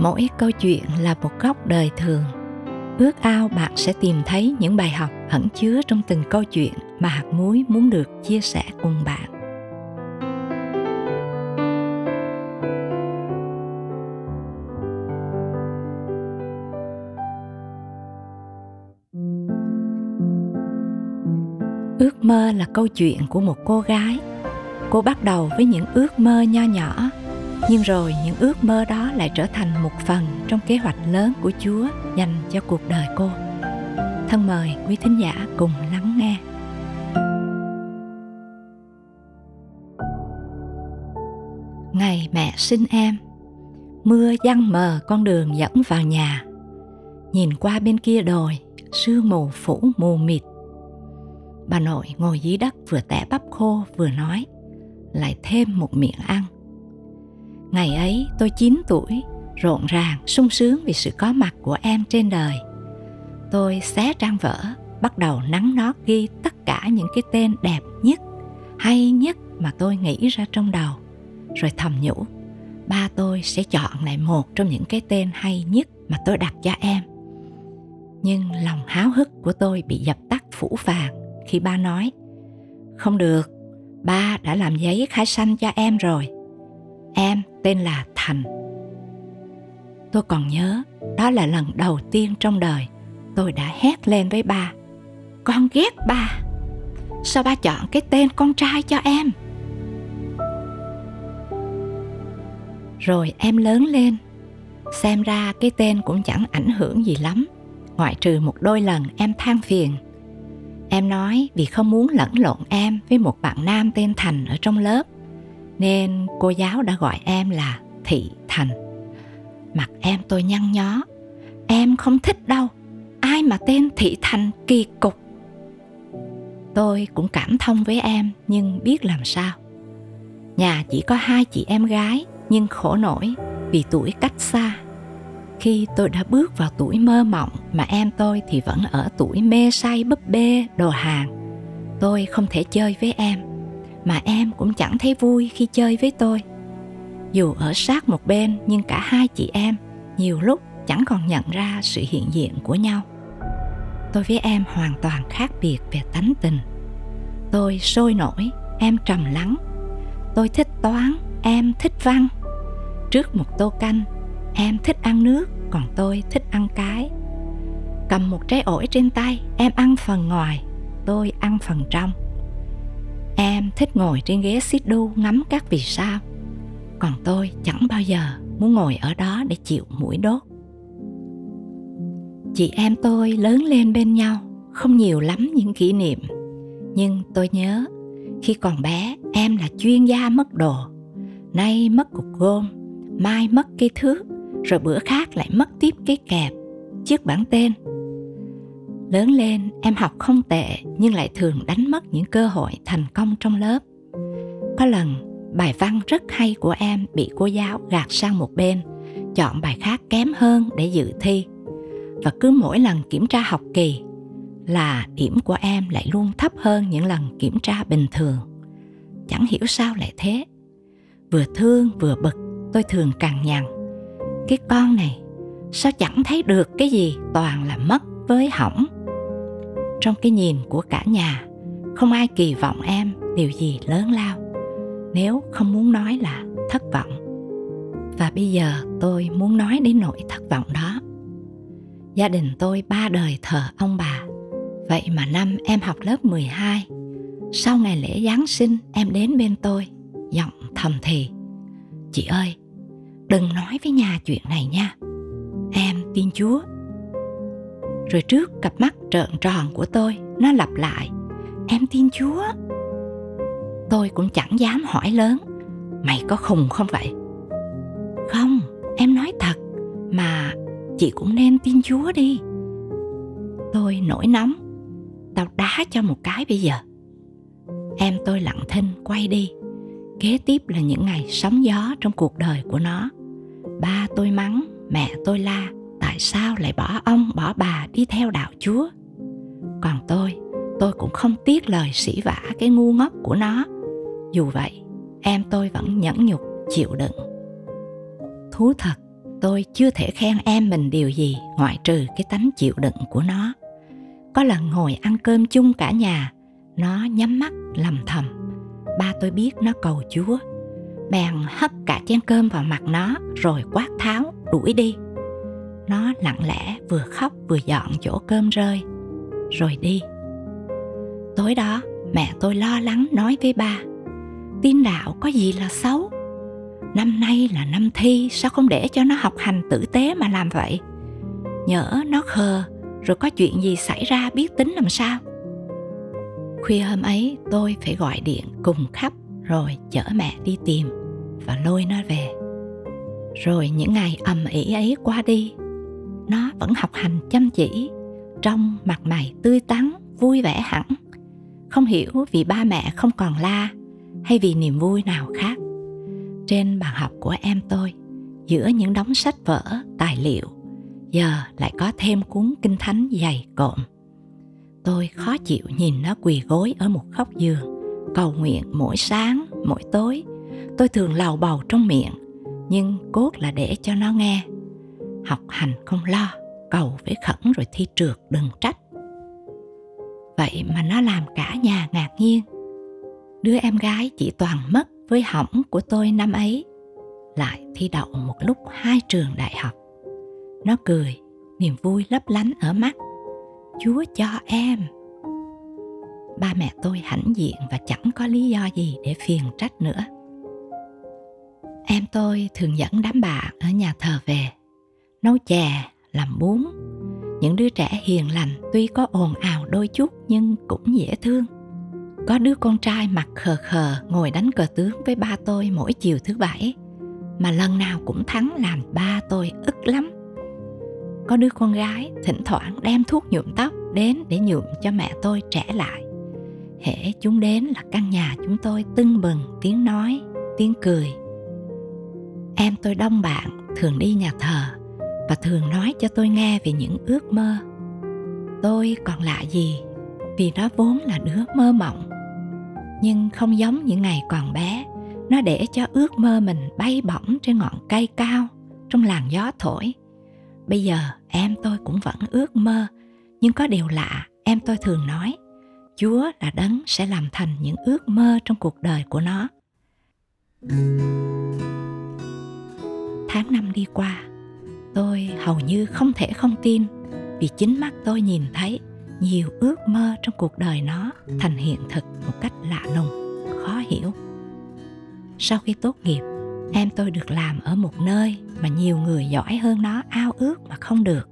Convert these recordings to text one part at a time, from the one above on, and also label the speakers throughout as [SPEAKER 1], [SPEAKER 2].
[SPEAKER 1] mỗi câu chuyện là một góc đời thường. Ước ao bạn sẽ tìm thấy những bài học ẩn chứa trong từng câu chuyện mà hạt muối muốn được chia sẻ cùng bạn. Ước mơ là câu chuyện của một cô gái. Cô bắt đầu với những ước mơ nho nhỏ nhưng rồi những ước mơ đó lại trở thành một phần trong kế hoạch lớn của chúa dành cho cuộc đời cô. Thân mời quý thính giả cùng lắng nghe. Ngày mẹ sinh em, mưa giăng mờ con đường dẫn vào nhà. Nhìn qua bên kia đồi, sương mù phủ mù mịt. Bà nội ngồi dưới đất vừa tẻ bắp khô vừa nói, lại thêm một miệng ăn ngày ấy tôi 9 tuổi, rộn ràng, sung sướng vì sự có mặt của em trên đời. Tôi xé trang vở, bắt đầu nắng nót ghi tất cả những cái tên đẹp nhất, hay nhất mà tôi nghĩ ra trong đầu. Rồi thầm nhủ, ba tôi sẽ chọn lại một trong những cái tên hay nhất mà tôi đặt cho em. Nhưng lòng háo hức của tôi bị dập tắt phủ phàng khi ba nói, không được, ba đã làm giấy khai sanh cho em rồi. Em tên là thành. Tôi còn nhớ, đó là lần đầu tiên trong đời tôi đã hét lên với ba, con ghét ba, sao ba chọn cái tên con trai cho em? Rồi em lớn lên, xem ra cái tên cũng chẳng ảnh hưởng gì lắm, ngoại trừ một đôi lần em than phiền. Em nói vì không muốn lẫn lộn em với một bạn nam tên thành ở trong lớp nên cô giáo đã gọi em là thị thành. Mặt em tôi nhăn nhó. Em không thích đâu. Ai mà tên thị thành kỳ cục? Tôi cũng cảm thông với em, nhưng biết làm sao. Nhà chỉ có hai chị em gái, nhưng khổ nổi vì tuổi cách xa. Khi tôi đã bước vào tuổi mơ mộng mà em tôi thì vẫn ở tuổi mê say búp bê, đồ hàng. Tôi không thể chơi với em mà em cũng chẳng thấy vui khi chơi với tôi. Dù ở sát một bên nhưng cả hai chị em nhiều lúc chẳng còn nhận ra sự hiện diện của nhau. Tôi với em hoàn toàn khác biệt về tánh tình. Tôi sôi nổi, em trầm lắng. Tôi thích toán, em thích văn. Trước một tô canh, em thích ăn nước, còn tôi thích ăn cái. Cầm một trái ổi trên tay, em ăn phần ngoài, tôi ăn phần trong em thích ngồi trên ghế xích đu ngắm các vì sao. Còn tôi chẳng bao giờ muốn ngồi ở đó để chịu mũi đốt. Chị em tôi lớn lên bên nhau, không nhiều lắm những kỷ niệm. Nhưng tôi nhớ, khi còn bé, em là chuyên gia mất đồ. Nay mất cục gôm mai mất cây thước, rồi bữa khác lại mất tiếp cái kẹp. Chiếc bản tên lớn lên, em học không tệ, nhưng lại thường đánh mất những cơ hội thành công trong lớp. Có lần, bài văn rất hay của em bị cô giáo gạt sang một bên, chọn bài khác kém hơn để dự thi. Và cứ mỗi lần kiểm tra học kỳ là điểm của em lại luôn thấp hơn những lần kiểm tra bình thường. Chẳng hiểu sao lại thế. Vừa thương vừa bực, tôi thường cằn nhằn. Cái con này, sao chẳng thấy được cái gì toàn là mất với hỏng? Trong cái nhìn của cả nhà. Không ai kỳ vọng em, điều gì lớn lao. Nếu không muốn nói là thất vọng. Và bây giờ tôi muốn nói đến nỗi thất vọng đó. Gia đình tôi ba đời thờ ông bà. Vậy mà năm em học lớp 12 sau ngày lễ Giáng sinh em đến bên tôi, giọng thầm thì. Chị ơi, đừng nói với nhà chuyện này nha. Em tin chúa rồi trước cặp mắt trợn tròn của tôi, nó lặp lại. Em tin chúa. Tôi cũng chẳng dám hỏi lớn. Mày có khùng không vậy? Không, em nói thật, mà chị cũng nên tin chúa đi. Tôi nổi nóng. Tao đá cho một cái bây giờ. Em tôi lặng thinh quay đi. Kế tiếp là những ngày sóng gió trong cuộc đời của nó. Ba tôi mắng, mẹ tôi la tại sao lại bỏ ông, bỏ bà đi theo đạo chúa? Còn tôi tôi cũng không tiếc lời sỉ vả cái ngu ngốc của nó. Dù vậy, em tôi vẫn nhẫn nhục, chịu đựng. Thú thật, tôi chưa thể khen em mình điều gì ngoại trừ cái tánh chịu đựng của nó. Có lần ngồi ăn cơm chung cả nhà, nó nhắm mắt lầm thầm. Ba tôi biết nó cầu chúa. Bèn hất cả chén cơm vào mặt nó, rồi quát tháo, đuổi đi nó lặng lẽ vừa khóc vừa dọn chỗ cơm rơi. Rồi đi. Tối đó, mẹ tôi lo lắng nói với ba, tin đạo có gì là xấu? Năm nay là năm thi, sao không để cho nó học hành tử tế mà làm vậy? Nhỡ nó khờ, rồi có chuyện gì xảy ra biết tính làm sao? Khuya hôm ấy, tôi phải gọi điện cùng khắp, rồi chở mẹ đi tìm và lôi nó về. Rồi những ngày ầm ĩ ấy qua đi nó vẫn học hành chăm chỉ, trong mặt mày tươi tắn, vui vẻ hẳn. Không hiểu vì ba mẹ không còn la hay vì niềm vui nào khác. Trên bàn học của em tôi, giữa những đống sách vở, tài liệu, giờ lại có thêm cuốn kinh thánh dày cộm. Tôi khó chịu nhìn nó quỳ gối ở một góc giường, cầu nguyện mỗi sáng, mỗi tối. Tôi thường lầu bầu trong miệng, nhưng cốt là để cho nó nghe học hành không lo, cầu với khẩn rồi thi trượt đừng trách. Vậy mà nó làm cả nhà ngạc nhiên. Đứa em gái chỉ toàn mất với hỏng của tôi năm ấy, lại thi đậu một lúc hai trường đại học. Nó cười, niềm vui lấp lánh ở mắt. Chúa cho em. Ba mẹ tôi hãnh diện và chẳng có lý do gì để phiền trách nữa. Em tôi thường dẫn đám bạn ở nhà thờ về nấu chè, làm bún. Những đứa trẻ hiền lành tuy có ồn ào đôi chút nhưng cũng dễ thương. Có đứa con trai mặt khờ khờ ngồi đánh cờ tướng với ba tôi mỗi chiều thứ bảy, mà lần nào cũng thắng làm ba tôi ức lắm. Có đứa con gái thỉnh thoảng đem thuốc nhuộm tóc đến để nhuộm cho mẹ tôi trẻ lại. Hễ chúng đến là căn nhà chúng tôi tưng bừng, tiếng nói, tiếng cười. Em tôi đông bạn, thường đi nhà thờ và thường nói cho tôi nghe về những ước mơ. Tôi còn lạ gì vì nó vốn là đứa mơ mộng? Nhưng không giống những ngày còn bé, nó để cho ước mơ mình bay bổng trên ngọn cây cao, trong làn gió thổi. Bây giờ em tôi cũng vẫn ước mơ, nhưng có điều lạ, em tôi thường nói, chúa là đấng sẽ làm thành những ước mơ trong cuộc đời của nó. Tháng năm đi qua tôi hầu như không thể không tin vì chính mắt tôi nhìn thấy nhiều ước mơ trong cuộc đời nó thành hiện thực một cách lạ lùng, khó hiểu. Sau khi tốt nghiệp, em tôi được làm ở một nơi mà nhiều người giỏi hơn nó ao ước mà không được.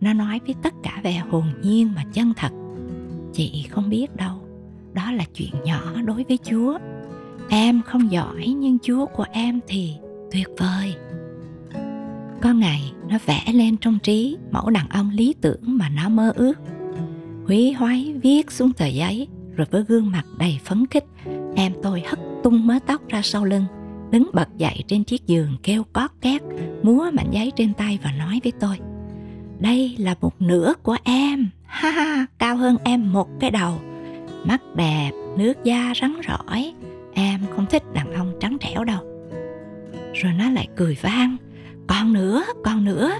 [SPEAKER 1] Nó nói với tất cả vẻ hồn nhiên mà chân thật, chị không biết đâu, đó là chuyện nhỏ đối với chúa. Em không giỏi nhưng chúa của em thì tuyệt vời có ngày nó vẽ lên trong trí mẫu đàn ông lý tưởng mà nó mơ ước. Húy hoái viết xuống tờ giấy, rồi với gương mặt đầy phấn khích, em tôi hất tung mớ tóc ra sau lưng, đứng bật dậy trên chiếc giường kêu cót két, múa mảnh giấy trên tay và nói với tôi, đây là một nửa của em. Ha ha, cao hơn em một cái đầu. Mắt đẹp, nước da rắn rỏi. Em không thích đàn ông trắng trẻo đâu. Rồi nó lại cười vang còn nữa còn nữa.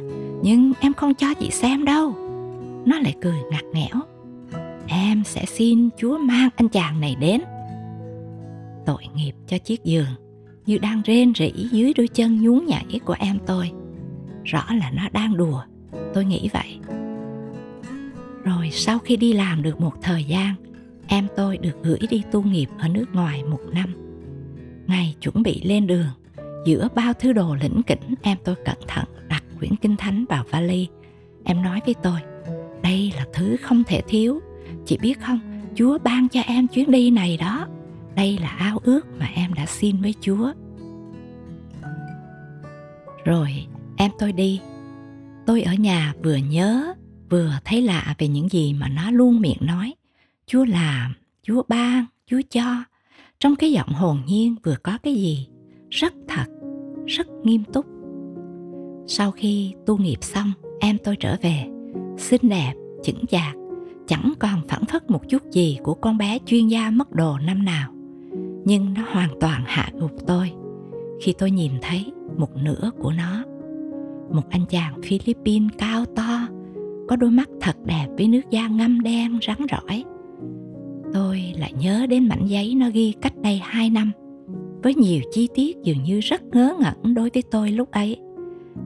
[SPEAKER 1] Nhưng em không cho chị xem đâu. Nó lại cười ngặt nghẽo. Em sẽ xin chúa mang anh chàng này đến. Tội nghiệp cho chiếc giường, như đang rên rỉ dưới đôi chân nhún nhảy của em tôi. Rõ là nó đang đùa, tôi nghĩ vậy. Rồi sau khi đi làm được một thời gian, em tôi được gửi đi tu nghiệp ở nước ngoài một năm. Ngày chuẩn bị lên đường giữa bao thứ đồ lĩnh kỉnh, em tôi cẩn thận đặt quyển kinh thánh vào vali. Em nói với tôi, đây là thứ không thể thiếu. Chị biết không, chúa ban cho em chuyến đi này đó. Đây là ao ước mà em đã xin với chúa. Rồi em tôi đi. Tôi ở nhà vừa nhớ, vừa thấy lạ về những gì mà nó luôn miệng nói. Chúa làm, chúa ban, chúa cho. Trong cái giọng hồn nhiên vừa có cái gì? Rất thật rất nghiêm túc. Sau khi tu nghiệp xong em tôi trở về xinh đẹp chững chạc chẳng còn phản phất một chút gì của con bé chuyên gia mất đồ năm nào. Nhưng nó hoàn toàn hạ gục tôi khi tôi nhìn thấy một nửa của nó. Một anh chàng Philippines cao to, có đôi mắt thật đẹp với nước da ngăm đen rắn rỏi. Tôi lại nhớ đến mảnh giấy nó ghi cách đây hai năm, với nhiều chi tiết dường như rất ngớ ngẩn đối với tôi lúc ấy.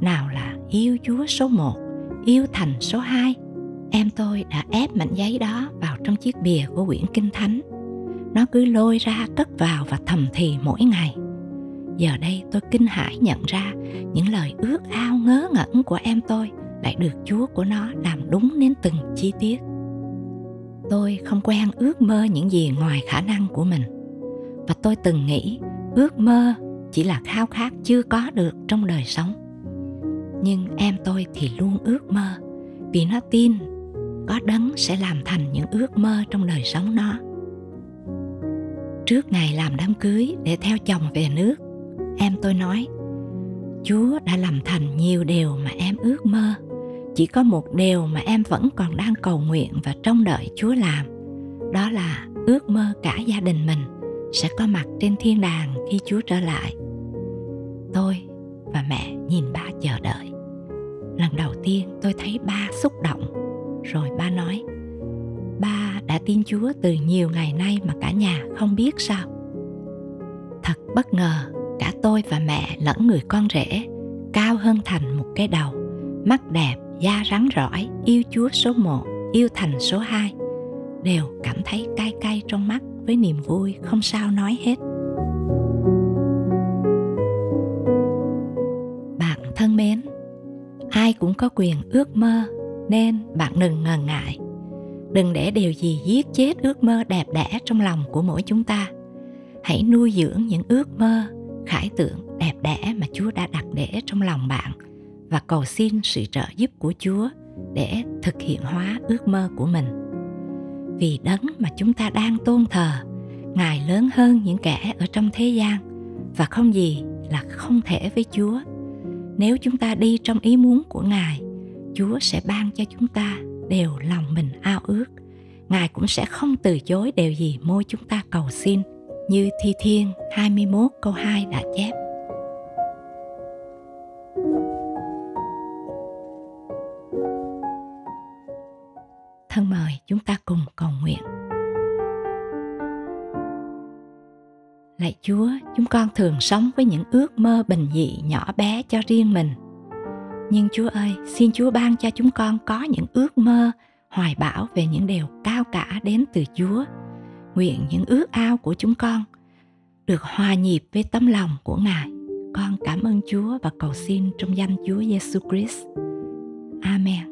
[SPEAKER 1] Nào là yêu Chúa số một, yêu thành số hai. Em tôi đã ép mảnh giấy đó vào trong chiếc bìa của quyển Kinh Thánh. Nó cứ lôi ra cất vào và thầm thì mỗi ngày giờ đây tôi kinh hãi nhận ra những lời ước ao ngớ ngẩn của em tôi lại được chúa của nó làm đúng đến từng chi tiết tôi không quen ước mơ những gì ngoài khả năng của mình và tôi từng nghĩ ước mơ chỉ là khao khát chưa có được trong đời sống. Nhưng em tôi thì luôn ước mơ, vì nó tin có đấng sẽ làm thành những ước mơ trong đời sống nó. Trước ngày làm đám cưới để theo chồng về nước, em tôi nói, chúa đã làm thành nhiều điều mà em ước mơ, chỉ có một điều mà em vẫn còn đang cầu nguyện và trông đợi chúa làm, đó là ước mơ cả gia đình mình sẽ có mặt trên thiên đàng khi chúa trở lại. Tôi và mẹ nhìn ba chờ đợi. Lần đầu tiên tôi thấy ba xúc động. Rồi ba nói ba đã tin chúa từ nhiều ngày nay mà cả nhà không biết sao? Thật bất ngờ, cả tôi và mẹ lẫn người con rể cao hơn thành một cái đầu, mắt đẹp, da rắn rỏi, yêu chúa số một, yêu thành số hai, đều cảm thấy cay cay trong mắt với niềm vui, không sao nói hết. Bạn thân mến, ai cũng có quyền ước mơ, nên bạn đừng ngần ngại. Đừng để điều gì giết chết ước mơ đẹp đẽ trong lòng của mỗi chúng ta. Hãy nuôi dưỡng những ước mơ, khải tượng đẹp đẽ mà Chúa đã đặt để trong lòng bạn và cầu xin sự trợ giúp của Chúa để thực hiện hóa ước mơ của mình. Vì đấng mà chúng ta đang tôn thờ, Ngài lớn hơn những kẻ ở trong thế gian và không gì là không thể với Chúa. Nếu chúng ta đi trong ý muốn của Ngài, Chúa sẽ ban cho chúng ta đều lòng mình ao ước. Ngài cũng sẽ không từ chối điều gì môi chúng ta cầu xin như Thi Thiên 21 câu 2 đã chép. Thân mời chúng ta cùng cầu nguyện. Lạy Chúa, chúng con thường sống với những ước mơ bình dị nhỏ bé cho riêng mình. Nhưng Chúa ơi, xin Chúa ban cho chúng con có những ước mơ hoài bão về những điều cao cả đến từ Chúa nguyện những ước ao của chúng con được hòa nhịp với tấm lòng của Ngài. Con cảm ơn Chúa và cầu xin trong danh Chúa Giêsu Christ. Amen.